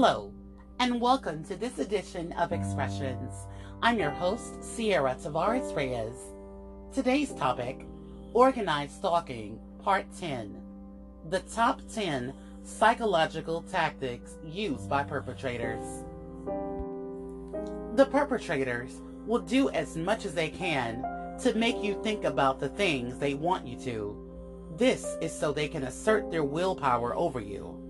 Hello, and welcome to this edition of Expressions. I'm your host, Ciara Tavares Reyes. Today's topic Organized Stalking, Part 10 The Top 10 Psychological Tactics Used by Perpetrators. The perpetrators will do as much as they can to make you think about the things they want you to. This is so they can assert their willpower over you.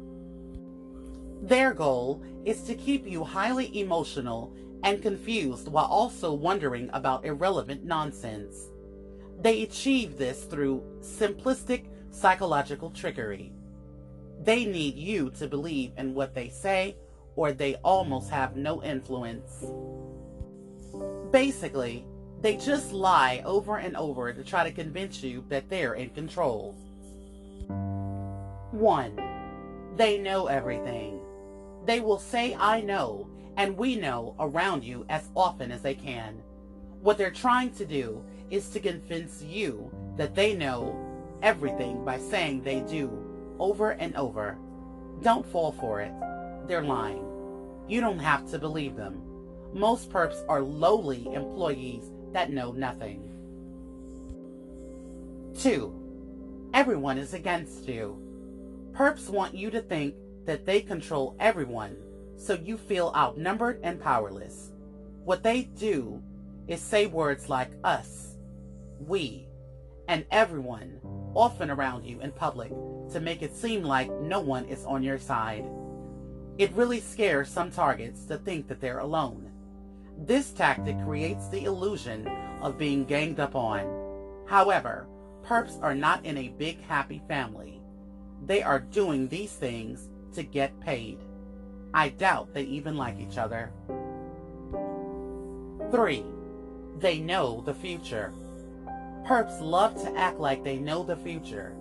Their goal is to keep you highly emotional and confused while also wondering about irrelevant nonsense. They achieve this through simplistic psychological trickery. They need you to believe in what they say, or they almost have no influence. Basically, they just lie over and over to try to convince you that they're in control. 1. They know everything. They will say, I know, and we know around you as often as they can. What they're trying to do is to convince you that they know everything by saying they do over and over. Don't fall for it. They're lying. You don't have to believe them. Most perps are lowly employees that know nothing. 2. Everyone is against you. Perps want you to think that they control everyone, so you feel outnumbered and powerless. What they do is say words like us, we, and everyone, often around you in public, to make it seem like no one is on your side. It really scares some targets to think that they're alone. This tactic creates the illusion of being ganged up on. However, perps are not in a big happy family. They are doing these things to get paid. I doubt they even like each other. 3. They know the future. Perps love to act like they know the future.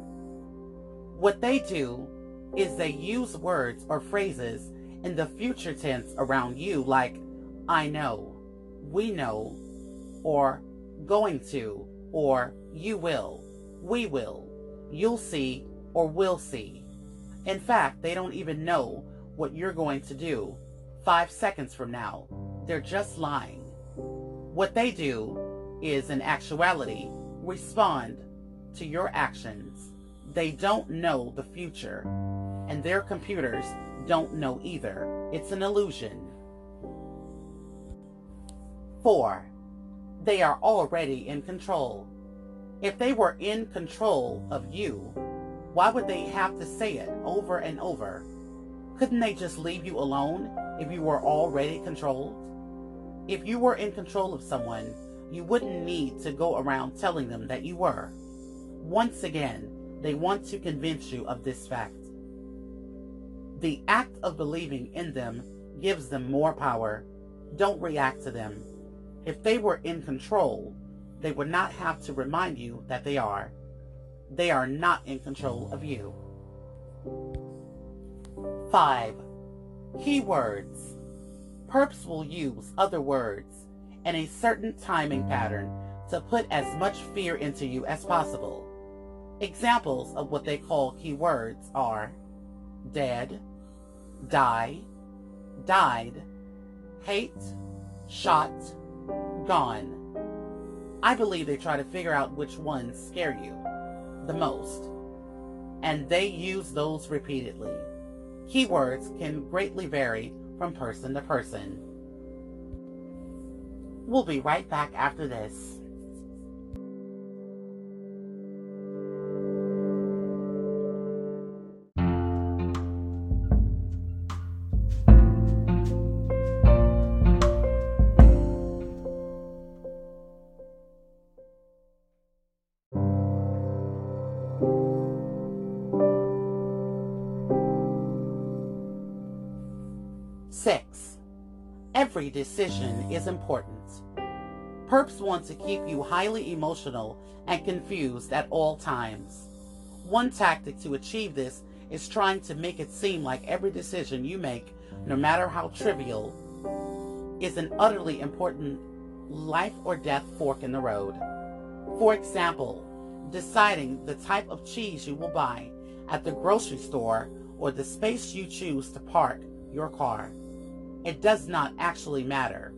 What they do is they use words or phrases in the future tense around you like I know, we know, or going to, or you will, we will, you'll see, or will see. In fact, they don't even know what you're going to do five seconds from now. They're just lying. What they do is, in actuality, respond to your actions. They don't know the future, and their computers don't know either. It's an illusion. 4. They are already in control. If they were in control of you, why would they have to say it over and over? Couldn't they just leave you alone if you were already controlled? If you were in control of someone, you wouldn't need to go around telling them that you were. Once again, they want to convince you of this fact. The act of believing in them gives them more power. Don't react to them. If they were in control, they would not have to remind you that they are. They are not in control of you. 5. Keywords. Perps will use other words and a certain timing pattern to put as much fear into you as possible. Examples of what they call keywords are dead, die, died, hate, shot, gone. I believe they try to figure out which ones scare you the most, and they use those repeatedly. Keywords can greatly vary from person to person. We'll be right back after this. Every decision is important. Perps want to keep you highly emotional and confused at all times. One tactic to achieve this is trying to make it seem like every decision you make, no matter how trivial, is an utterly important life or death fork in the road. For example, deciding the type of cheese you will buy at the grocery store or the space you choose to park your car. It does not actually matter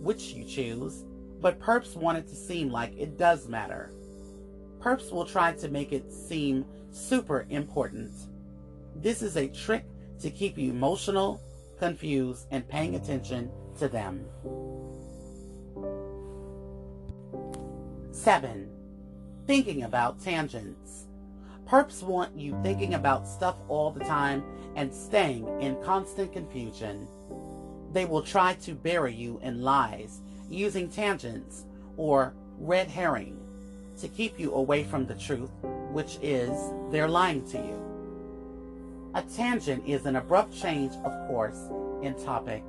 which you choose, but perps want it to seem like it does matter. Perps will try to make it seem super important. This is a trick to keep you emotional, confused, and paying attention to them. 7. Thinking about tangents. Perps want you thinking about stuff all the time and staying in constant confusion. They will try to bury you in lies using tangents or red herring to keep you away from the truth, which is they're lying to you. A tangent is an abrupt change of course in topic.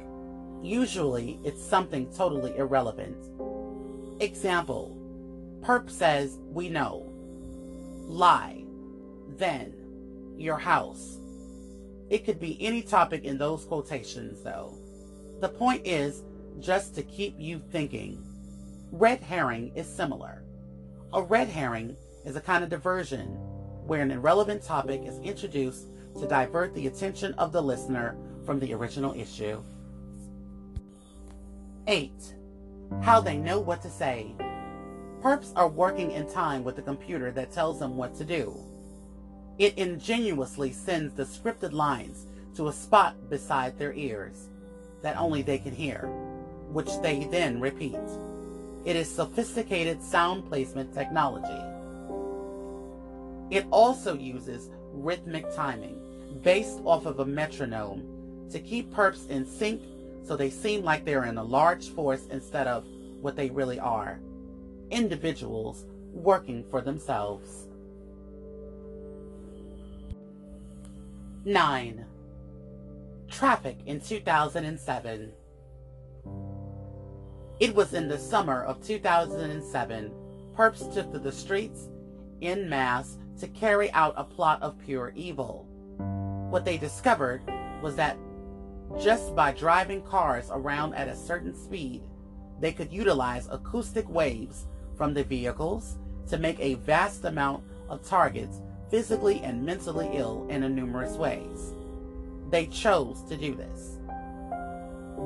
Usually it's something totally irrelevant. Example Perp says, We know. Lie. Then. Your house. It could be any topic in those quotations, though. The point is just to keep you thinking. Red herring is similar. A red herring is a kind of diversion where an irrelevant topic is introduced to divert the attention of the listener from the original issue. 8. How they know what to say. Perps are working in time with the computer that tells them what to do. It ingenuously sends the scripted lines to a spot beside their ears that only they can hear, which they then repeat. It is sophisticated sound placement technology. It also uses rhythmic timing based off of a metronome to keep perps in sync so they seem like they're in a large force instead of what they really are individuals working for themselves. 9. Traffic in 2007. It was in the summer of 2007. Perps took to the streets in mass to carry out a plot of pure evil. What they discovered was that just by driving cars around at a certain speed, they could utilize acoustic waves from the vehicles to make a vast amount of targets physically and mentally ill in numerous ways. They chose to do this.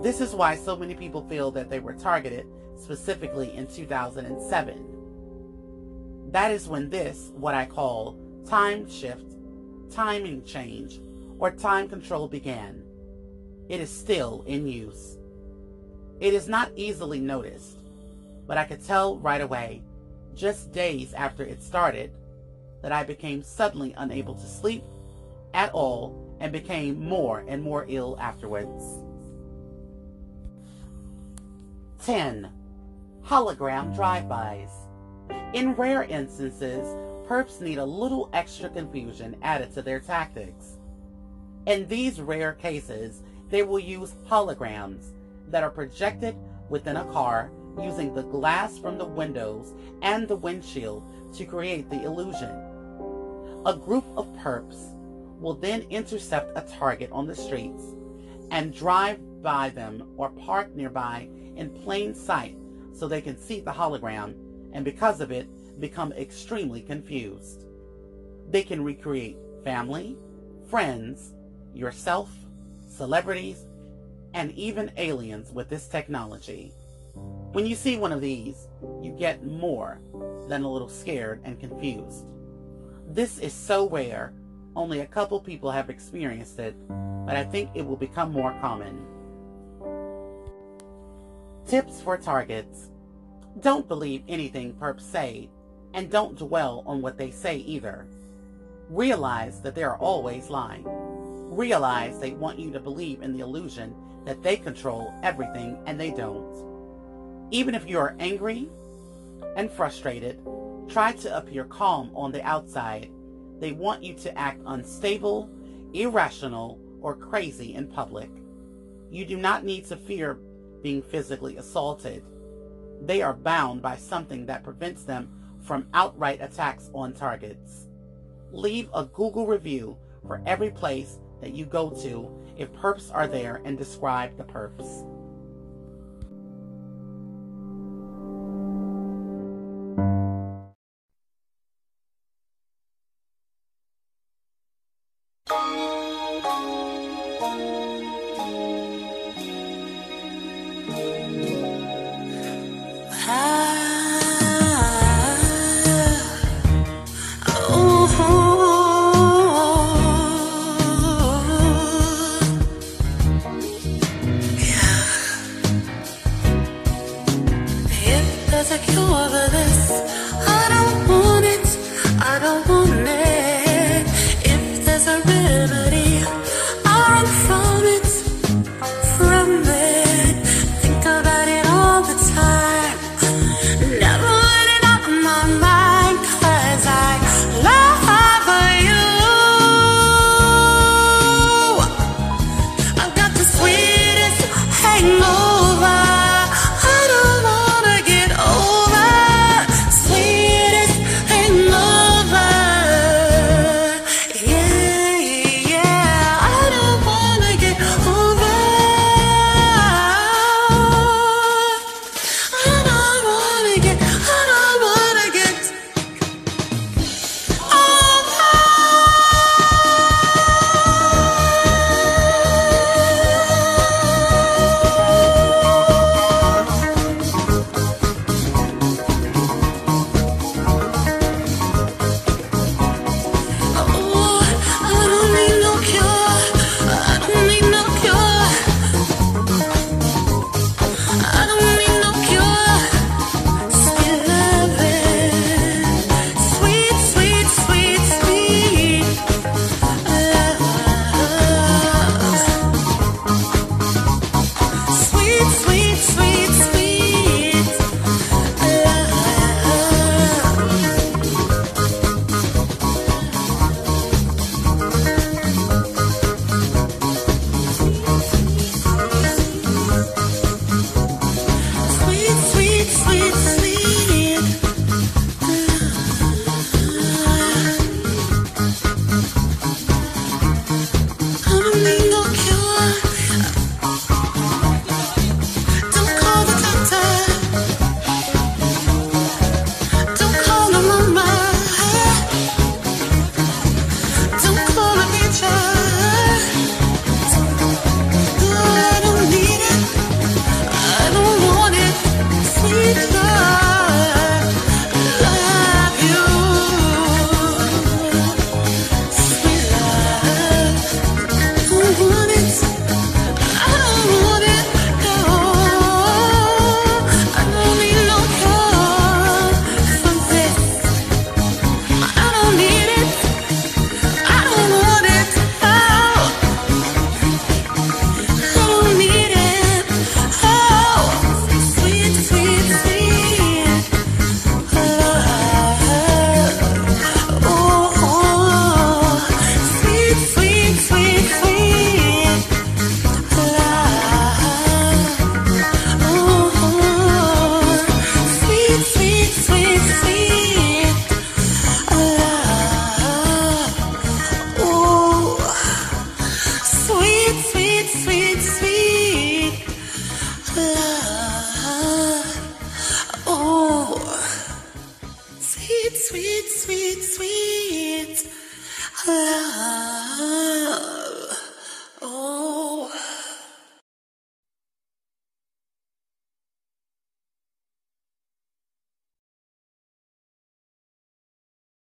This is why so many people feel that they were targeted specifically in 2007. That is when this, what I call time shift, timing change, or time control began. It is still in use. It is not easily noticed, but I could tell right away, just days after it started, that I became suddenly unable to sleep at all and became more and more ill afterwards. 10. Hologram drive-bys. In rare instances, perps need a little extra confusion added to their tactics. In these rare cases, they will use holograms that are projected within a car using the glass from the windows and the windshield to create the illusion. A group of perps will then intercept a target on the streets and drive by them or park nearby in plain sight so they can see the hologram and because of it become extremely confused. They can recreate family, friends, yourself, celebrities, and even aliens with this technology. When you see one of these, you get more than a little scared and confused. This is so rare, only a couple people have experienced it, but I think it will become more common. Tips for targets. Don't believe anything perps say, and don't dwell on what they say either. Realize that they are always lying realize they want you to believe in the illusion that they control everything and they don't. Even if you are angry and frustrated, try to appear calm on the outside. They want you to act unstable, irrational, or crazy in public. You do not need to fear being physically assaulted. They are bound by something that prevents them from outright attacks on targets. Leave a Google review for every place that you go to if perps are there and describe the perps.